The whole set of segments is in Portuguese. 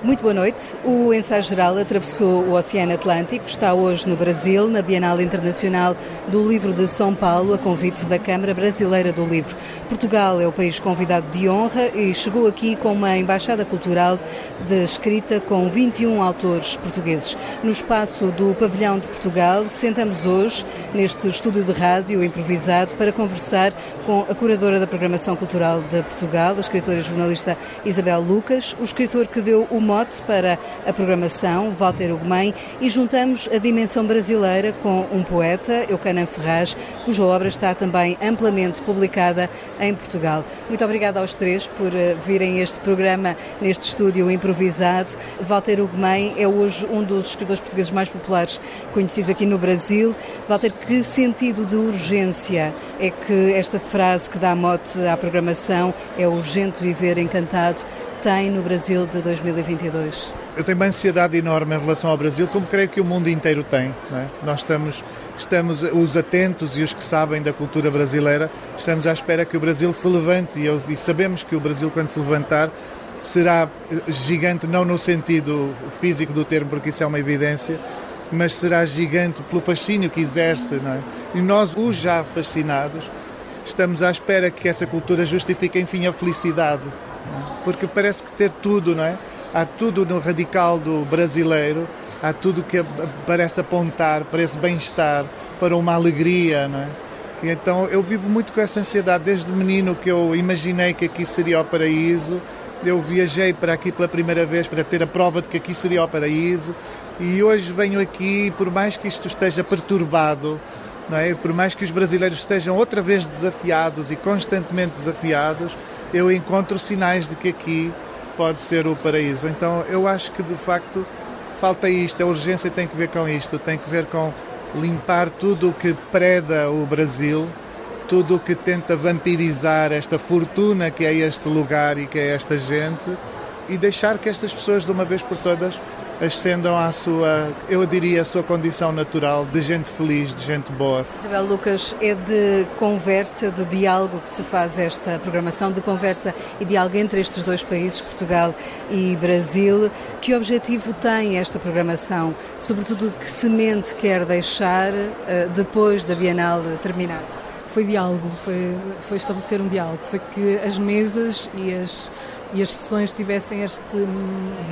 Muito boa noite. O ensaio geral atravessou o Oceano Atlântico. Está hoje no Brasil, na Bienal Internacional do Livro de São Paulo, a convite da Câmara Brasileira do Livro. Portugal é o país convidado de honra e chegou aqui com uma embaixada cultural de escrita com 21 autores portugueses. No espaço do Pavilhão de Portugal, sentamos hoje neste estúdio de rádio improvisado para conversar com a curadora da programação cultural de Portugal, a escritora e jornalista Isabel Lucas, o escritor que deu o mote para a programação, Walter Ugumem, e juntamos a dimensão brasileira com um poeta, Eucanã Ferraz, cuja obra está também amplamente publicada em Portugal. Muito obrigada aos três por eh, virem este programa neste estúdio improvisado. Walter Ugumem é hoje um dos escritores portugueses mais populares conhecidos aqui no Brasil. Walter, que sentido de urgência é que esta frase que dá mote à programação é urgente viver encantado tem no Brasil de 2022? Eu tenho uma ansiedade enorme em relação ao Brasil, como creio que o mundo inteiro tem. É? Nós estamos, estamos, os atentos e os que sabem da cultura brasileira, estamos à espera que o Brasil se levante e, eu, e sabemos que o Brasil, quando se levantar, será gigante não no sentido físico do termo, porque isso é uma evidência, mas será gigante pelo fascínio que exerce. É? E nós, os já fascinados, estamos à espera que essa cultura justifique, enfim, a felicidade porque parece que ter tudo, não é? Há tudo no radical do brasileiro, há tudo que parece apontar para esse bem-estar, para uma alegria, não é? E então eu vivo muito com essa ansiedade desde menino que eu imaginei que aqui seria o paraíso. Eu viajei para aqui pela primeira vez para ter a prova de que aqui seria o paraíso. E hoje venho aqui, por mais que isto esteja perturbado, não é? por mais que os brasileiros estejam outra vez desafiados e constantemente desafiados, eu encontro sinais de que aqui pode ser o paraíso. Então eu acho que de facto falta isto, a urgência tem que ver com isto, tem que ver com limpar tudo o que preda o Brasil, tudo o que tenta vampirizar esta fortuna que é este lugar e que é esta gente e deixar que estas pessoas de uma vez por todas ascendam à sua, eu diria, a sua condição natural de gente feliz, de gente boa. Isabel Lucas, é de conversa, de diálogo que se faz esta programação, de conversa e diálogo entre estes dois países, Portugal e Brasil. Que objetivo tem esta programação? Sobretudo, que semente quer deixar uh, depois da Bienal terminar? Foi diálogo, foi, foi estabelecer um diálogo, foi que as mesas e as e as sessões tivessem este,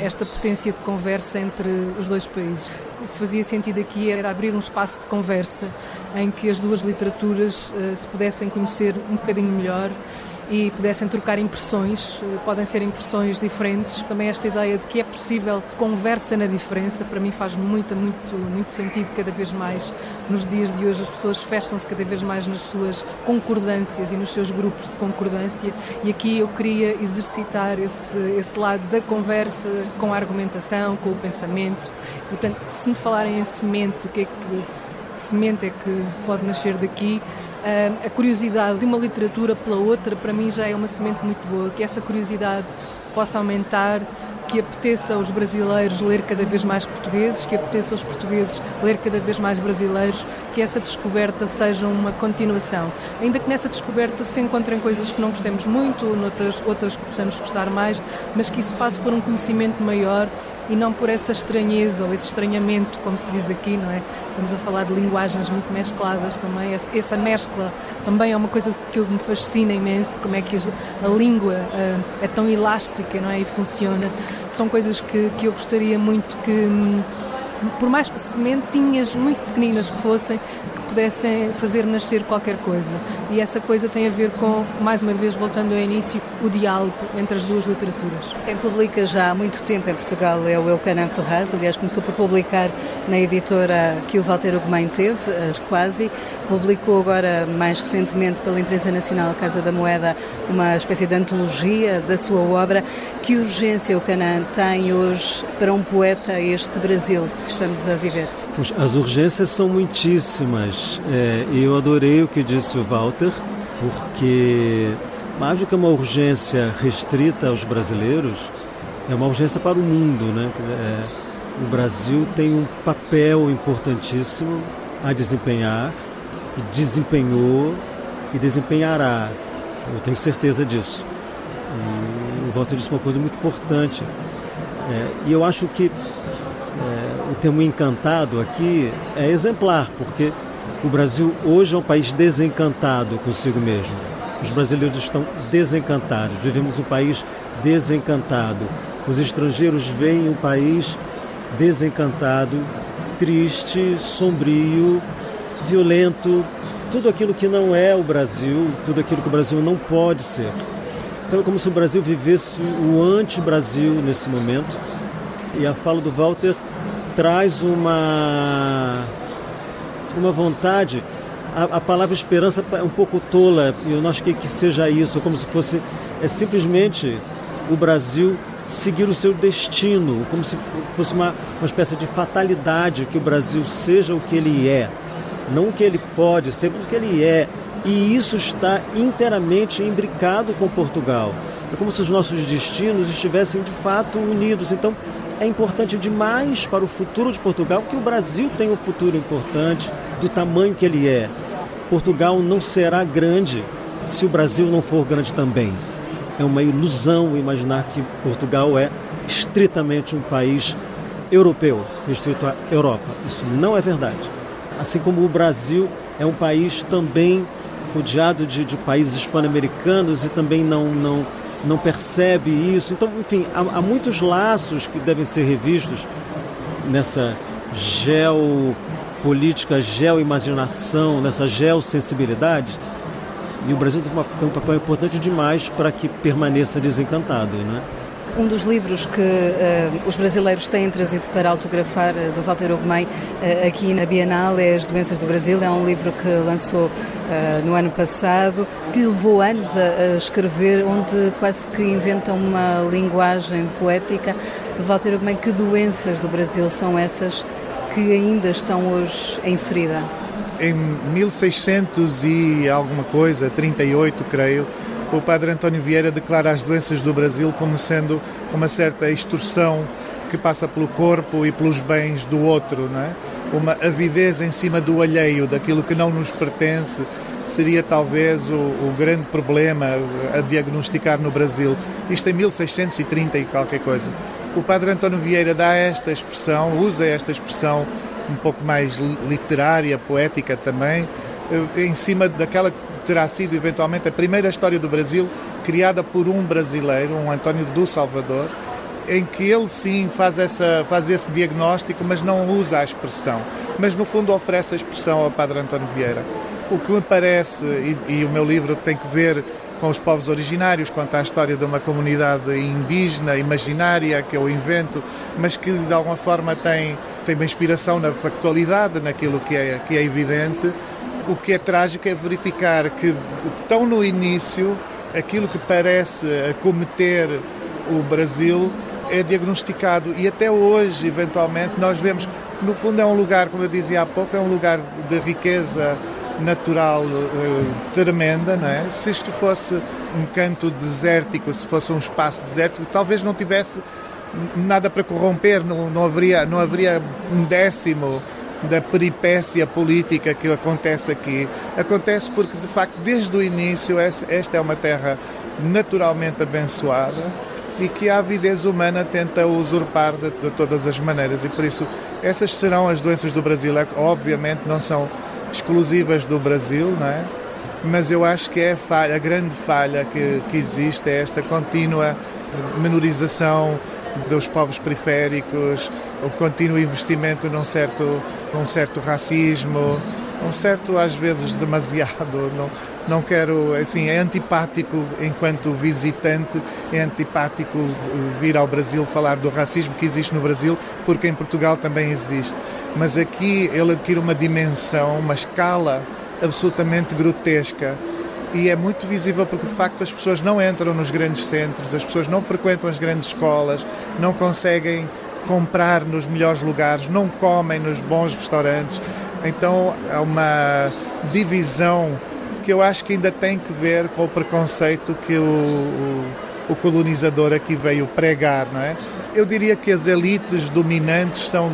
esta potência de conversa entre os dois países. O que fazia sentido aqui era abrir um espaço de conversa em que as duas literaturas uh, se pudessem conhecer um bocadinho melhor e pudessem trocar impressões, eh, podem ser impressões diferentes. Também esta ideia de que é possível conversa na diferença, para mim faz muito, muito, muito sentido cada vez mais. Nos dias de hoje as pessoas fecham-se cada vez mais nas suas concordâncias e nos seus grupos de concordância e aqui eu queria exercitar esse, esse lado da conversa com a argumentação, com o pensamento. E, portanto, se me falarem em semente, o que é que semente é que pode nascer daqui? A curiosidade de uma literatura pela outra, para mim já é uma semente muito boa, que essa curiosidade possa aumentar, que apeteça aos brasileiros ler cada vez mais portugueses, que apeteça aos portugueses ler cada vez mais brasileiros, que essa descoberta seja uma continuação. Ainda que nessa descoberta se encontrem coisas que não gostemos muito, noutras, outras que possamos gostar mais, mas que isso passe por um conhecimento maior e não por essa estranheza ou esse estranhamento, como se diz aqui, não é? Estamos a falar de linguagens muito mescladas também. Essa mescla também é uma coisa que me fascina imenso, como é que a língua uh, é tão elástica, não é? E funciona. São coisas que, que eu gostaria muito que, hum, por mais sementinhas muito pequeninas que fossem, pudessem fazer nascer qualquer coisa. E essa coisa tem a ver com, mais uma vez, voltando ao início, o diálogo entre as duas literaturas. Quem publica já há muito tempo em Portugal é o Eucanã Ferraz, aliás, começou por publicar na editora que o Walter Ugumem teve, as Quase, publicou agora, mais recentemente, pela Imprensa Nacional Casa da Moeda, uma espécie de antologia da sua obra. Que urgência o Canã tem hoje para um poeta este Brasil que estamos a viver? As urgências são muitíssimas. É, eu adorei o que disse o Walter, porque mais do que uma urgência restrita aos brasileiros, é uma urgência para o mundo. Né? É, o Brasil tem um papel importantíssimo a desempenhar, e desempenhou e desempenhará. Eu tenho certeza disso. E o Walter disse uma coisa muito importante. É, e eu acho que é, o termo encantado aqui é exemplar, porque o Brasil hoje é um país desencantado consigo mesmo. Os brasileiros estão desencantados, vivemos um país desencantado. Os estrangeiros veem um país desencantado, triste, sombrio, violento, tudo aquilo que não é o Brasil, tudo aquilo que o Brasil não pode ser. Então é como se o Brasil vivesse o anti-Brasil nesse momento. E a fala do Walter traz uma, uma vontade. A, a palavra esperança é um pouco tola, eu não acho que, que seja isso, como se fosse é simplesmente o Brasil seguir o seu destino, como se fosse uma, uma espécie de fatalidade que o Brasil seja o que ele é, não o que ele pode ser, mas o que ele é. E isso está inteiramente imbricado com Portugal. É como se os nossos destinos estivessem de fato unidos. Então, é importante demais para o futuro de Portugal que o Brasil tenha um futuro importante do tamanho que ele é. Portugal não será grande se o Brasil não for grande também. É uma ilusão imaginar que Portugal é estritamente um país europeu, restrito à Europa. Isso não é verdade. Assim como o Brasil é um país também rodeado de, de países hispano-americanos e também não, não, não percebe isso. Então, enfim, há, há muitos laços que devem ser revistos nessa geopolítica, geoimaginação, nessa geossensibilidade. E o Brasil tem, uma, tem um papel importante demais para que permaneça desencantado. Né? Um dos livros que uh, os brasileiros têm trazido para autografar uh, do Walter Ugumem uh, aqui na Bienal é As Doenças do Brasil. É um livro que lançou no ano passado, que levou anos a, a, escrever, onde quase que inventa uma linguagem poética. Walter Ugumem, que doenças do Brasil são essas que ainda estão hoje em ferida? Em 1600 e alguma coisa, 38 creio, o padre António Vieira declara as doenças do Brasil como sendo uma certa extorsão que passa pelo corpo e pelos bens do outro, não é? Uma avidez em cima do alheio, daquilo que não nos pertence, seria talvez o, o, grande problema a diagnosticar no Brasil. Isto em 1630 e qualquer coisa. O padre António Vieira dá esta expressão, usa esta expressão um pouco mais literária, poética também, eh, em cima daquela terá sido eventualmente a primeira história do Brasil criada por um brasileiro, um António do Salvador, em que ele sim faz, essa, faz esse diagnóstico, mas não usa a expressão. Mas no fundo oferece a expressão ao Padre António Vieira. O que me parece, e, e o meu livro tem que ver com os povos originários, conta a história de uma comunidade indígena, imaginária, que eu invento, mas que de alguma forma tem, tem uma inspiração na factualidade, naquilo que é, que é evidente, o que é trágico é verificar que, tão no início, aquilo que parece acometer o Brasil é diagnosticado e até hoje, eventualmente, nós vemos que, no fundo, é um lugar, como eu dizia há pouco, é um lugar de riqueza natural uh, tremenda, não é? Se isto fosse um canto desértico, se fosse um espaço desértico, talvez não tivesse nada para corromper, não, não, haveria, não haveria um décimo da peripécia política que acontece aqui. Acontece porque, de facto, desde o início, esta é uma terra naturalmente abençoada e que a avidez humana tenta usurpar de, de todas as maneiras. E por isso, essas serão as doenças do Brasil. É obviamente, não são exclusivas do Brasil, não é? mas eu acho que é a, falha, a grande falha que, que existe é esta contínua menorização dos povos periféricos, o contínuo investimento num certo, num certo racismo, um certo, às vezes, demasiado. Não, não quero, assim, é antipático enquanto visitante, é antipático vir ao Brasil falar do racismo que existe no Brasil, porque em Portugal também existe. Mas aqui ele adquire uma dimensão, uma escala absolutamente grotesca e é muito visível porque de facto as pessoas não entram nos grandes centros, as pessoas não frequentam as grandes escolas, não conseguem comprar nos melhores lugares, não comem nos bons restaurantes. Então há uma divisão que eu acho que ainda tem que ver com o preconceito que o, o, o colonizador aqui veio pregar, não é? Eu diria que as elites dominantes são,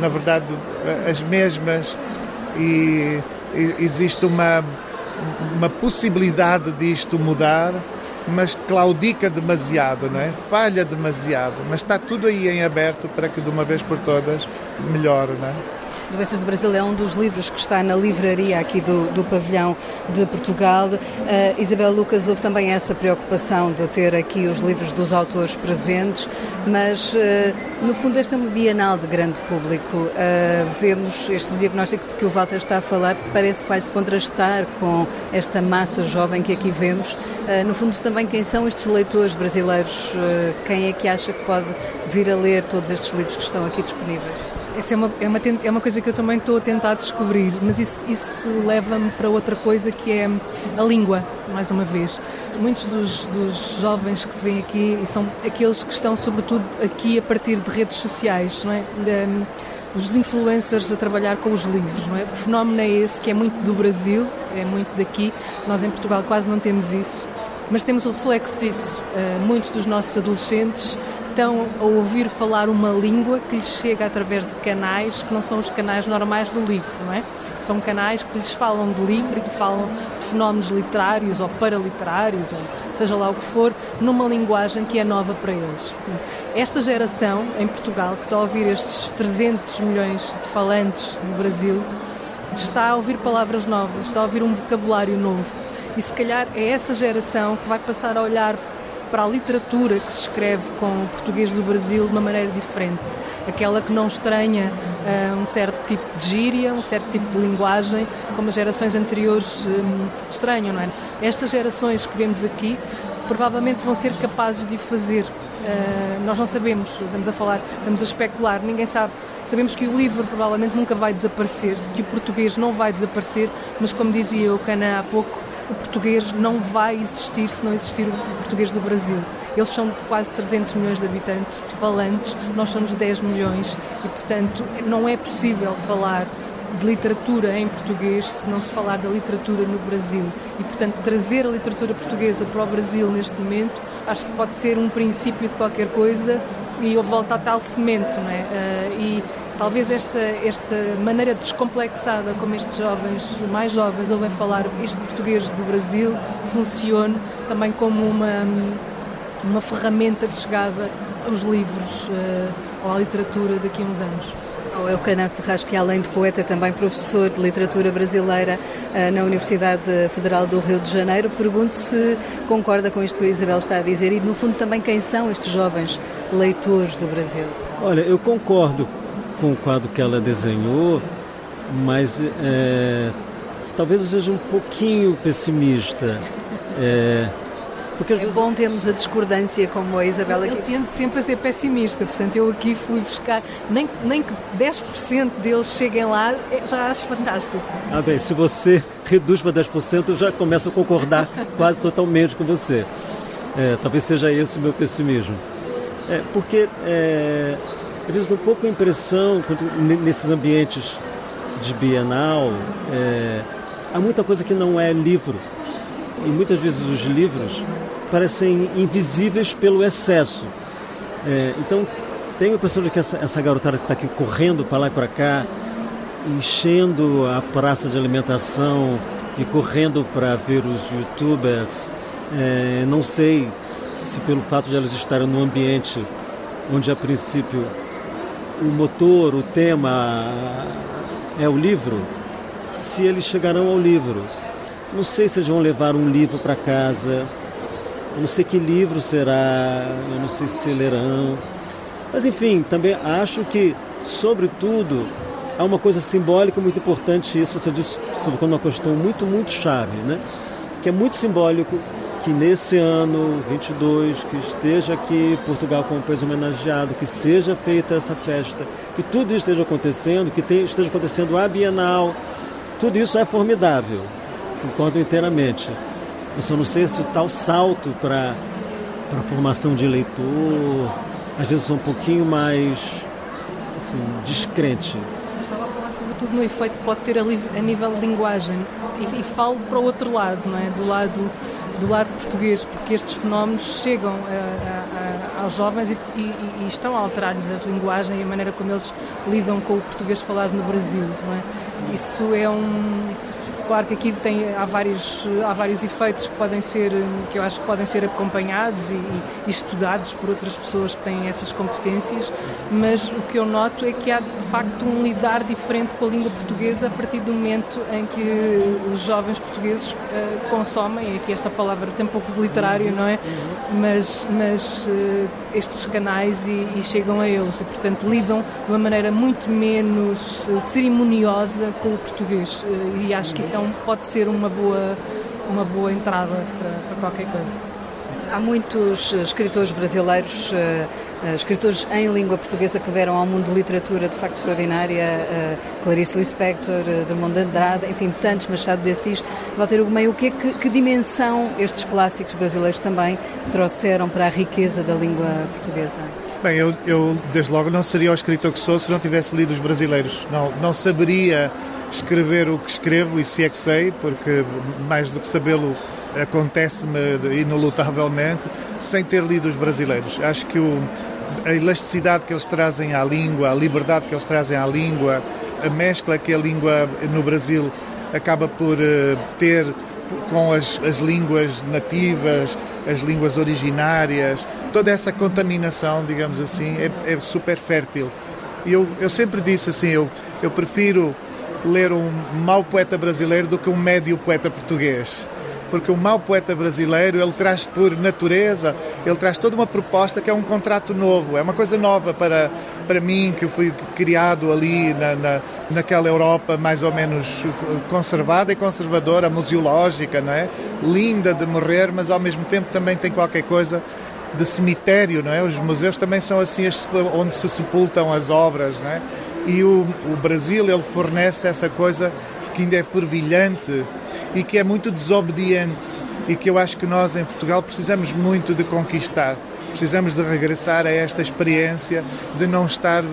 na verdade, as mesmas e existe uma uma possibilidade disto mudar, mas claudica demasiado, não é? falha demasiado, mas está tudo aí em aberto para que de uma vez por todas melhore. Não é? Doenças do Brasil é um dos livros que está na livraria aqui do, do pavilhão de Portugal. Uh, Isabel Lucas, houve também essa preocupação de ter aqui os livros dos autores presentes, mas uh, no fundo esta é uma bienal de grande público. Uh, vemos este diagnóstico de que o Walter está a falar, parece quase contrastar com esta massa jovem que aqui vemos. no fundo também quem são estes leitores brasileiros? quem é que acha que pode vir a ler todos estes livros que estão aqui disponíveis? Essa é uma, é, uma, é uma coisa que eu também estou a tentar descobrir, mas isso, isso leva-me para outra coisa que é a língua, mais uma vez. Muitos dos, dos, jovens que se vêm aqui são aqueles que estão, sobretudo, aqui a partir de redes sociais, não é? De, os influencers a trabalhar com os livros, não é? O fenómeno é esse, que é muito do Brasil, é muito daqui. Nós em Portugal quase não temos isso, mas temos o reflexo disso. Uh, muitos dos nossos adolescentes estão a ouvir falar uma língua que lhes chega através de canais que não são os canais normais do livro, não é? São canais que lhes falam de livro e que falam de fenómenos literários ou paraliterários, ou seja lá o que for, numa linguagem que é nova para eles. Esta geração em Portugal, que está a ouvir estes 300 milhões de falantes no Brasil, está a ouvir palavras novas, está a ouvir um vocabulário novo. E se calhar é essa geração que vai passar a olhar para a literatura que se escreve com o português do Brasil de uma maneira diferente. Aquela que não estranha uh, um certo tipo de gíria, um certo tipo de linguagem, como as gerações anteriores um, estranham, não é? Estas gerações que vemos aqui provavelmente vão ser capazes de o fazer. Uh, nós não sabemos, estamos a falar, estamos a especular, ninguém sabe. Sabemos que o livro provavelmente nunca vai desaparecer, que o português não vai desaparecer, mas como dizia o Cana há pouco, o português não vai existir se não existir o português do Brasil. Eles são quase 300 milhões de habitantes, de falantes, nós somos 10 milhões e, portanto, não é possível falar de literatura em português se não se falar da literatura no Brasil. E, portanto, trazer a literatura portuguesa para o Brasil neste momento acho que pode ser um princípio de qualquer coisa e eu volto a tal semente, não é? Uh, e talvez esta, esta maneira descomplexada como estes jovens, mais jovens, ouvem falar este português do Brasil, funcione também como uma, uma ferramenta de chegada aos livros uh, ou à literatura daqui a uns anos. O Eucana Ferraz, que além de poeta é também professor de literatura brasileira uh, na Universidade Federal do Rio de Janeiro, pergunto se concorda com isto que a Isabel está a dizer e, no fundo, também quem são estes jovens leitores do Brasil. Olha, eu concordo com o quadro que ela desenhou, mas é, talvez eu seja um pouquinho pessimista. É, porque é bom termos a discordância como a Isabela aqui. Eu tento sempre a ser pessimista, portanto eu aqui fui buscar, nem, nem que 10% deles cheguem lá, é, já acho fantástico. Ah bem, se você reduz para 10%, eu já começo a concordar quase totalmente com você. É, talvez seja esse o meu pessimismo. É, porque é, às vezes dá um pouco a impressão, nesses ambientes de Bienal, é, há muita coisa que não é livro. E muitas vezes os livros parecem invisíveis pelo excesso. É, então, tenho a impressão de que essa, essa garotada que está aqui correndo para lá e para cá, enchendo a praça de alimentação e correndo para ver os youtubers, é, não sei se pelo fato de elas estarem num ambiente onde a princípio o motor, o tema é o livro, se eles chegarão ao livro. Não sei se eles vão levar um livro para casa, eu não sei que livro será, eu não sei se lerão. Mas enfim, também acho que, sobretudo, há uma coisa simbólica muito importante, isso você disse, você tocou uma questão muito, muito chave, né? que é muito simbólico que nesse ano 22 que esteja aqui Portugal como país homenageado, que seja feita essa festa, que tudo esteja acontecendo, que esteja acontecendo a Bienal, tudo isso é formidável, concordo inteiramente. Eu só não sei se o tal salto para a formação de eleitor, às vezes é um pouquinho mais assim, descrente. Sobretudo no efeito que pode ter a nível de linguagem e, e falo para o outro lado, não é? Do lado do lado português, porque estes fenómenos chegam a, a, a, aos jovens e, e, e estão a alterar-lhes a linguagem e a maneira como eles lidam com o português falado no Brasil. É? Isso é um, Claro que aqui tem, há, vários, há vários efeitos que podem ser, que eu acho que podem ser acompanhados e, e, estudados por outras pessoas que têm essas competências, mas o que eu noto é que há de facto um lidar diferente com a língua portuguesa a partir do momento em que os jovens portugueses uh, consomem, aqui esta palavra tem um pouco literário, não é? Mas, mas uh, estes canais e, e, chegam a eles e, portanto, lidam de uma maneira muito menos uh, cerimoniosa com o português e acho que isso é um, pode ser uma boa, uma boa entrada para, para qualquer coisa. Há muitos escritores brasileiros, uh, uh, escritores em língua portuguesa que deram ao mundo de literatura de facto extraordinária, Clarice Lispector, Drummond de Andrade, enfim, tantos, Machado de Assis, Walter Ugumem, o que, é que, que dimensão estes clássicos brasileiros também trouxeram para a riqueza da língua portuguesa? Bem, eu, eu desde logo não seria o escritor que sou se não tivesse lido os brasileiros. Não, não saberia escrever o que escrevo, e se é que sei, porque mais do que sabê-lo acontece-me inolutavelmente, sem ter lido os brasileiros. Acho que o, a elasticidade que eles trazem à língua, a liberdade que eles trazem à língua, a mescla que a língua no Brasil acaba por uh, ter com as, as línguas nativas, as línguas originárias, toda essa contaminação, digamos assim, é, é super fértil. E eu, eu sempre disse assim, eu, eu prefiro ler um mau poeta brasileiro do que um médio poeta português. Porque o mau poeta brasileiro, ele traz por natureza, ele traz toda uma proposta que é um contrato novo, é uma coisa nova para, para mim, que fui criado ali na, na, naquela Europa mais ou menos conservada e conservadora, museológica, não é? Linda de morrer, mas ao mesmo tempo também tem qualquer coisa de cemitério, não é? Os museus também são assim onde se sepultam as obras, não é? E o, o Brasil, ele fornece essa coisa que ainda é fervilhante e que é muito desobediente e que eu acho que nós em Portugal precisamos muito de conquistar. Precisamos de regressar a esta experiência de não estar eh,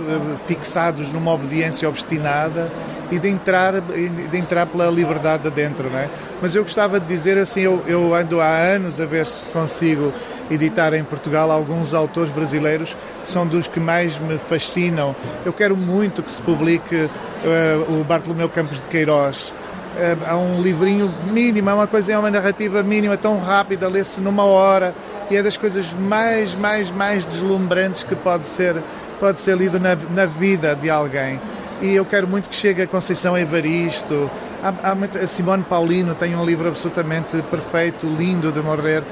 fixados numa obediência obstinada e de entrar, de entrar pela liberdade dentro, não é? Mas eu gostava de dizer assim, eu, eu ando há anos a ver se consigo editar em Portugal alguns autores brasileiros que são dos que mais me fascinam. Eu quero muito que se publique uh, o Bartolomeu Campos de Queiroz. Uh, há um livrinho mínimo, é uma coisa, é uma narrativa mínima, tão rápida, lê-se numa hora e é das coisas mais, mais, mais deslumbrantes que pode ser, pode ser lido na, na vida de alguém. E eu quero muito que chegue a Conceição Evaristo. Há, há, a Simone Paulino tem um livro absolutamente perfeito, lindo de morrer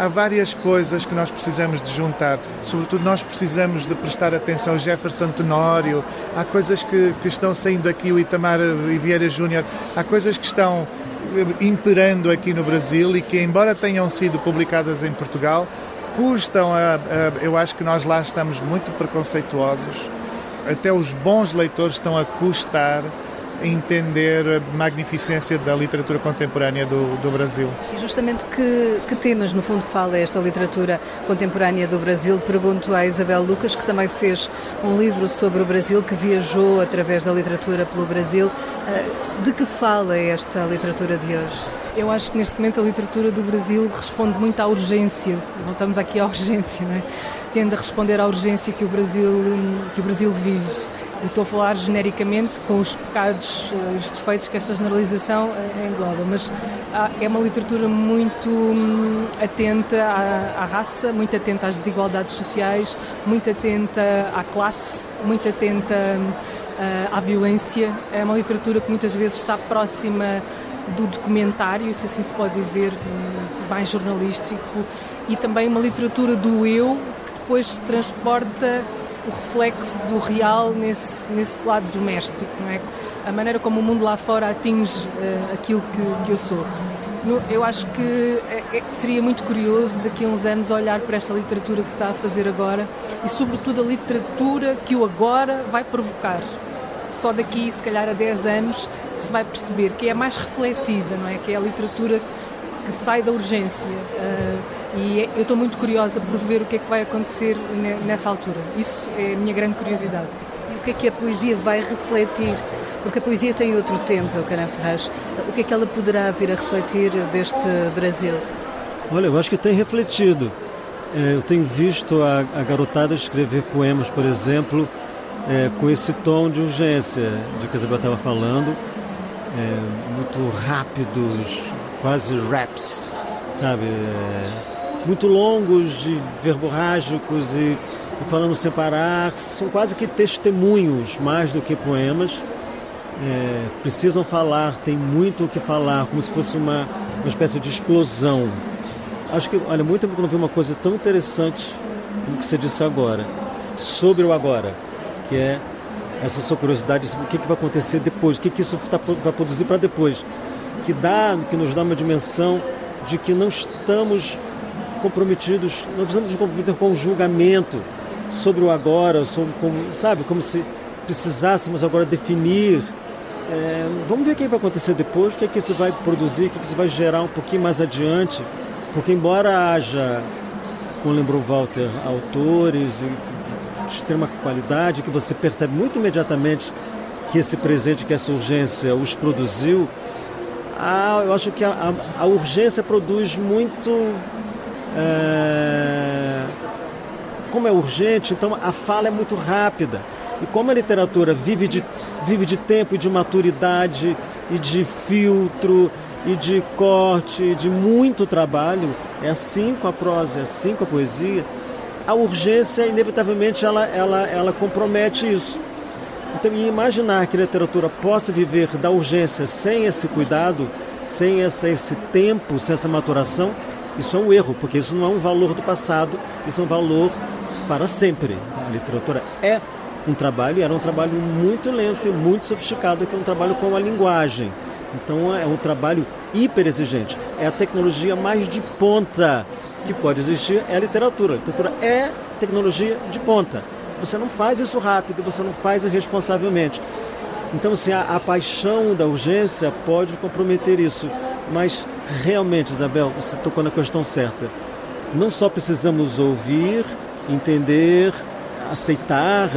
há várias coisas que nós precisamos de juntar. Sobretudo nós precisamos de prestar atenção ao Jefferson Tenório, há coisas que, que estão saindo aqui, o Itamar Vieira Júnior, há coisas que estão eh, imperando aqui no Brasil e que, embora tenham sido publicadas em Portugal, custam a, a, eu acho que nós lá estamos muito preconceituosos. Até os bons leitores estão a custar entender a magnificência da literatura contemporânea do, do Brasil. E justamente que, que, temas, no fundo, fala esta literatura contemporânea do Brasil? Pergunto à Isabel Lucas, que também fez um livro sobre o Brasil, que viajou através da literatura pelo Brasil. Eh, de que fala esta literatura de hoje? Eu acho que neste momento a literatura do Brasil responde muito à urgência. Voltamos aqui à urgência, não é? Tende a responder à urgência que o Brasil, que o Brasil vive estou a falar genericamente com os pecados, eh, os defeitos que esta generalização eh, engloba, mas é uma literatura muito hum, atenta à, raça, muito atenta às desigualdades sociais, muito atenta à classe, muito atenta hum, à violência. É uma literatura que muitas vezes está próxima do documentário, se assim se pode dizer, hum, mais jornalístico, e também uma literatura do eu que depois se transporta o reflexo do real nesse, nesse lado doméstico, não é? A maneira como o mundo lá fora atinge uh, aquilo que, que eu sou. Eu acho que é, é, seria muito curioso daqui a uns anos olhar para esta literatura que se está a fazer agora e, sobretudo, a literatura que o agora vai provocar. Só daqui, se calhar, a 10 anos, se vai perceber que é mais refletida, não é? Que é a literatura que sai da urgência. E eu estou muito curiosa por ver o que é que vai acontecer nessa altura. Isso é a minha grande curiosidade. E o que é que a poesia vai refletir? Porque a poesia tem outro tempo, Caran Ferraz. O que é que ela poderá vir a refletir deste Brasil? Olha, eu acho que tem refletido. É, eu tenho visto a, a, garotada escrever poemas, por exemplo, é, com esse tom de urgência de que a Isabel estava falando. é, muito rápidos, quase raps, sabe? É, muito longos e verborrágicos e, e falando sem parar, são quase que testemunhos mais do que poemas. É, precisam falar, tem muito o que falar, como se fosse uma, uma espécie de explosão. Acho que, olha, muito tempo que eu não vi uma coisa tão interessante como que você disse agora, sobre o agora, que é essa sua curiosidade sobre o que, que vai acontecer depois, o que, que isso tá, vai produzir para depois, que dá, que nos dá uma dimensão de que não estamos comprometidos, não precisamos nos comprometer com o julgamento sobre o agora, sobre como, sabe, como se precisássemos agora definir. É, vamos ver o que vai acontecer depois, o que, é que isso vai produzir, o que, é que isso vai gerar um pouquinho mais adiante, porque embora haja, como lembrou Walter, autores de extrema qualidade, que você percebe muito imediatamente que esse presente, que essa urgência os produziu, a, eu acho que a, a, a urgência produz muito. É, como é urgente, então a fala é muito rápida. E como a literatura vive de, vive de tempo e de maturidade e de filtro e de corte, e de muito trabalho, é assim com a prosa, é assim com a poesia, a urgência, inevitavelmente, ela, ela, ela compromete isso. Então, imaginar que a literatura possa viver da urgência sem esse cuidado, sem essa, esse tempo, sem essa maturação, isso é um erro, porque isso não é um valor do passado, isso é um valor para sempre. A literatura é um trabalho, era um trabalho muito lento e muito sofisticado, que é um trabalho com a linguagem. Então é um trabalho hiper exigente. É a tecnologia mais de ponta que pode existir, é a literatura. A literatura é tecnologia de ponta. Você não faz isso rápido, você não faz irresponsavelmente. Então, assim, a, a paixão da urgência pode comprometer isso. Mas, realmente, Isabel, você tocou na questão certa. Não só precisamos ouvir, entender, aceitar,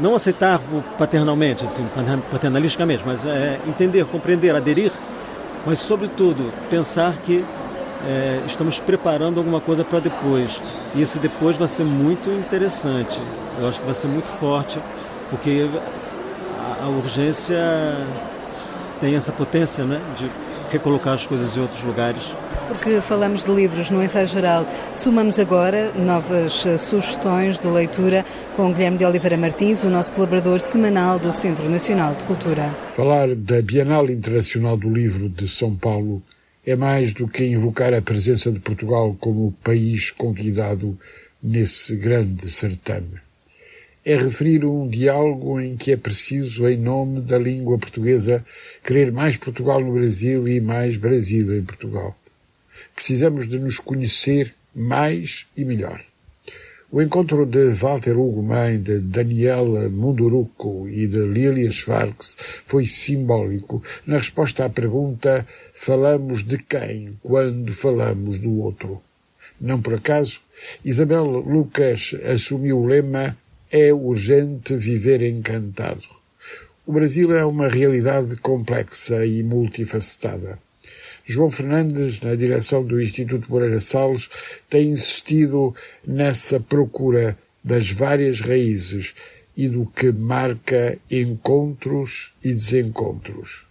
não aceitar paternalmente, assim, paternalisticamente, mas é, entender, compreender, aderir, mas, sobretudo, pensar que é, estamos preparando alguma coisa para depois. E esse depois vai ser muito interessante. Eu acho que vai ser muito forte, porque a, a urgência tem essa potência né, de recolocar as coisas em outros lugares. Porque falamos de livros no ensaio geral, sumamos agora novas eh, sugestões de leitura com Guilherme de Oliveira Martins, o nosso colaborador semanal do Centro Nacional de Cultura. Falar da Bienal Internacional do Livro de São Paulo é mais do que invocar a presença de Portugal como país convidado nesse grande certame. É referir um diálogo em que é preciso, em nome da língua portuguesa, querer mais Portugal no Brasil e mais Brasil em Portugal. Precisamos de nos conhecer mais e melhor. O encontro de Walter Ugumem, de Daniela Munduruco e de Lilia Schwartz foi simbólico na resposta à pergunta falamos de quem quando falamos do outro. Não por acaso, Isabel Lucas assumiu o lema é urgente viver encantado. O Brasil é uma realidade complexa e multifacetada. João Fernandes, na direção do Instituto Moreira Salles, tem insistido nessa procura das várias raízes e do que marca encontros e desencontros.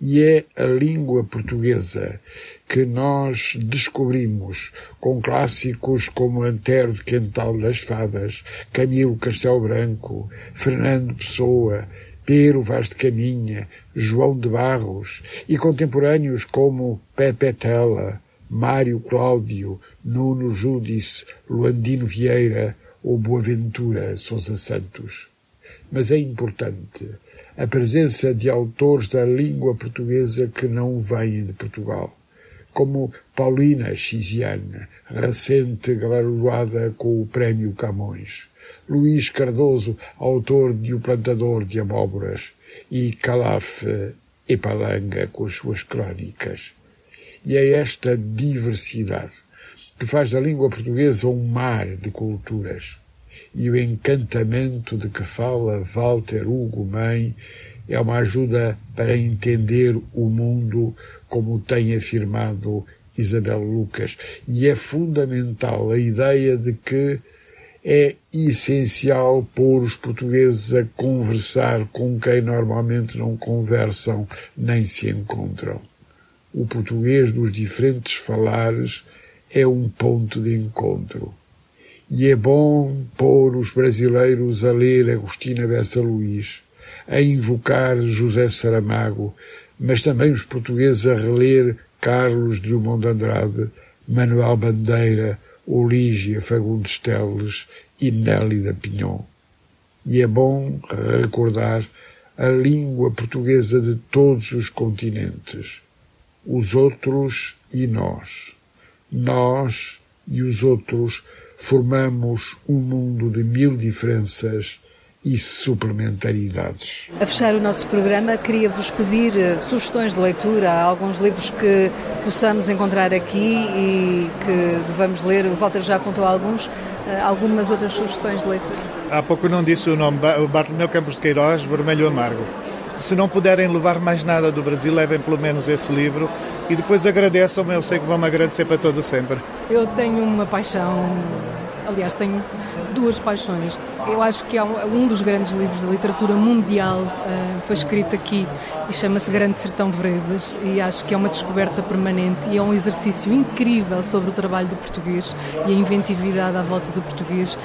E é a língua portuguesa que nós descobrimos com clássicos como Antero de Quental das Fadas, Camilo Castelo Branco, Fernando Pessoa, Pedro Vaz de Caminha, João de Barros e contemporâneos como Pepe Tela, Mário Cláudio, Nuno Júdice, Luandino Vieira ou Boaventura Sousa Santos. Mas é importante a presença de autores da língua portuguesa que não vêm de Portugal, como Paulina Xiziana, recente galardoada com o Prémio Camões. Luís Cardoso, autor de O Plantador de Abóboras, e Calaf e Palanga com as suas crónicas. E é esta diversidade que faz da língua portuguesa um mar de culturas. E o encantamento de que fala Walter Hugo Mãe é uma ajuda para entender o mundo, como tem afirmado Isabel Lucas. E é fundamental a ideia de que é essencial pôr os portugueses a conversar com quem normalmente não conversam nem se encontram. O português dos diferentes falares é um ponto de encontro. E é bom pôr os brasileiros a ler Agostina Bessa Luís, a invocar José Saramago, mas também os portugueses a reler Carlos Drummond de Andrade, Manuel Bandeira, Olígia Fagundes Teles e Nélida Pinhon. E é bom recordar a língua portuguesa de todos os continentes, os outros e nós. Nós e os outros formamos um mundo de mil diferenças e suplementaridades. A fechar o nosso programa, queria-vos pedir uh, sugestões de leitura. Alguns livros que possamos encontrar aqui e que devamos ler. O Walter já apontou alguns. Uh, algumas outras sugestões de leitura? Há pouco não disse o nome, o Bartolomeu Campos de Queiroz, Vermelho Amargo. Se não puderem levar mais nada do Brasil, levem pelo menos esse livro e depois agradeçam-me, eu sei que vão-me agradecer para todo sempre. Eu tenho uma paixão, aliás, tenho duas paixões. Eu acho que é um dos grandes livros da literatura mundial uh, foi escrito aqui e chama-se Grande Sertão Veredas e acho que é uma descoberta permanente e é um exercício incrível sobre o trabalho do português e a inventividade à volta do português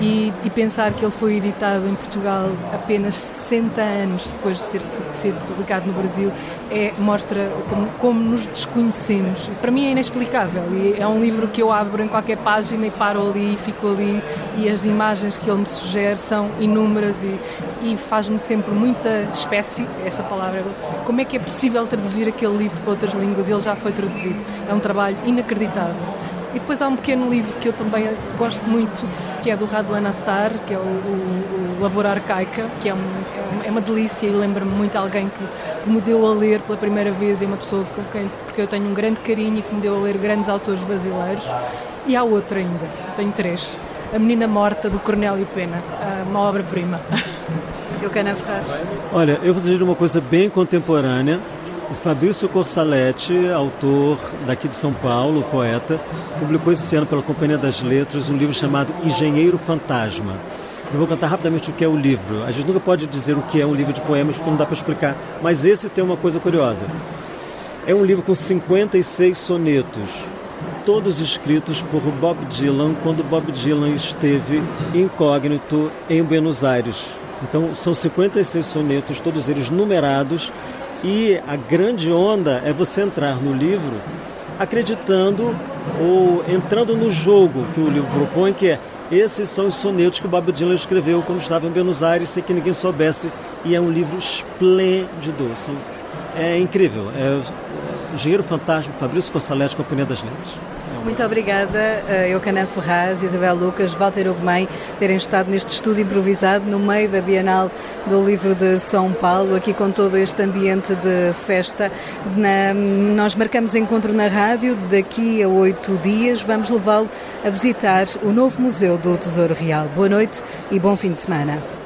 e, e, pensar que ele foi editado em Portugal apenas 60 anos depois de ter sido publicado no Brasil é, mostra como, como nos desconhecemos. Para mim é inexplicável e é um livro que eu abro em qualquer página e paro ali e fico ali e as imagens que ele me sugere são inúmeras e, e faz-me sempre muita espécie, esta palavra, como é que é possível traduzir aquele livro para outras línguas? Ele já foi traduzido. É um trabalho inacreditável. E depois há um pequeno livro que eu também gosto muito, que é do Raduan Assar, que é o, o, o Lavoura Arcaica, que é, um, é uma delícia e lembra-me muito alguém que, que, me deu a ler pela primeira vez, é uma pessoa com quem porque eu tenho um grande carinho e que me deu a ler grandes autores brasileiros. E há outra ainda, tenho três. A Menina Morta, do Cornélio Pena, uma obra-prima. Eu quero Ferraz. Olha, eu vou dizer uma coisa bem contemporânea, o Fabrício Corsaletti, autor daqui de São Paulo, poeta, publicou esse ano pela Companhia das Letras um livro chamado Engenheiro Fantasma. Eu vou contar rapidamente o que é o livro. A gente nunca pode dizer o que é um livro de poemas porque não dá para explicar, mas esse tem uma coisa curiosa. É um livro com 56 sonetos, todos escritos por Bob Dylan quando Bob Dylan esteve incógnito em Buenos Aires. Então são 56 sonetos, todos eles numerados e a grande onda é você entrar no livro acreditando ou entrando no jogo que o livro propõe, que é esses são os sonetos que o Bob Dylan escreveu quando estava em Buenos Aires, sem que ninguém soubesse, e é um livro esplêndido. É incrível. É Engenheiro Fantástico, Fabrício Cossaletti, Companhia das Letras. Muito obrigada, uh, Eucanã Ferraz, Isabel Lucas, Walter Ugumem, terem estado neste estúdio improvisado no meio da Bienal do Livro de São Paulo, aqui com todo este ambiente de festa. Na, nós marcamos encontro na rádio, daqui a oito dias vamos levá-lo a visitar o novo Museu do Tesouro Real. Boa noite e bom fim de semana.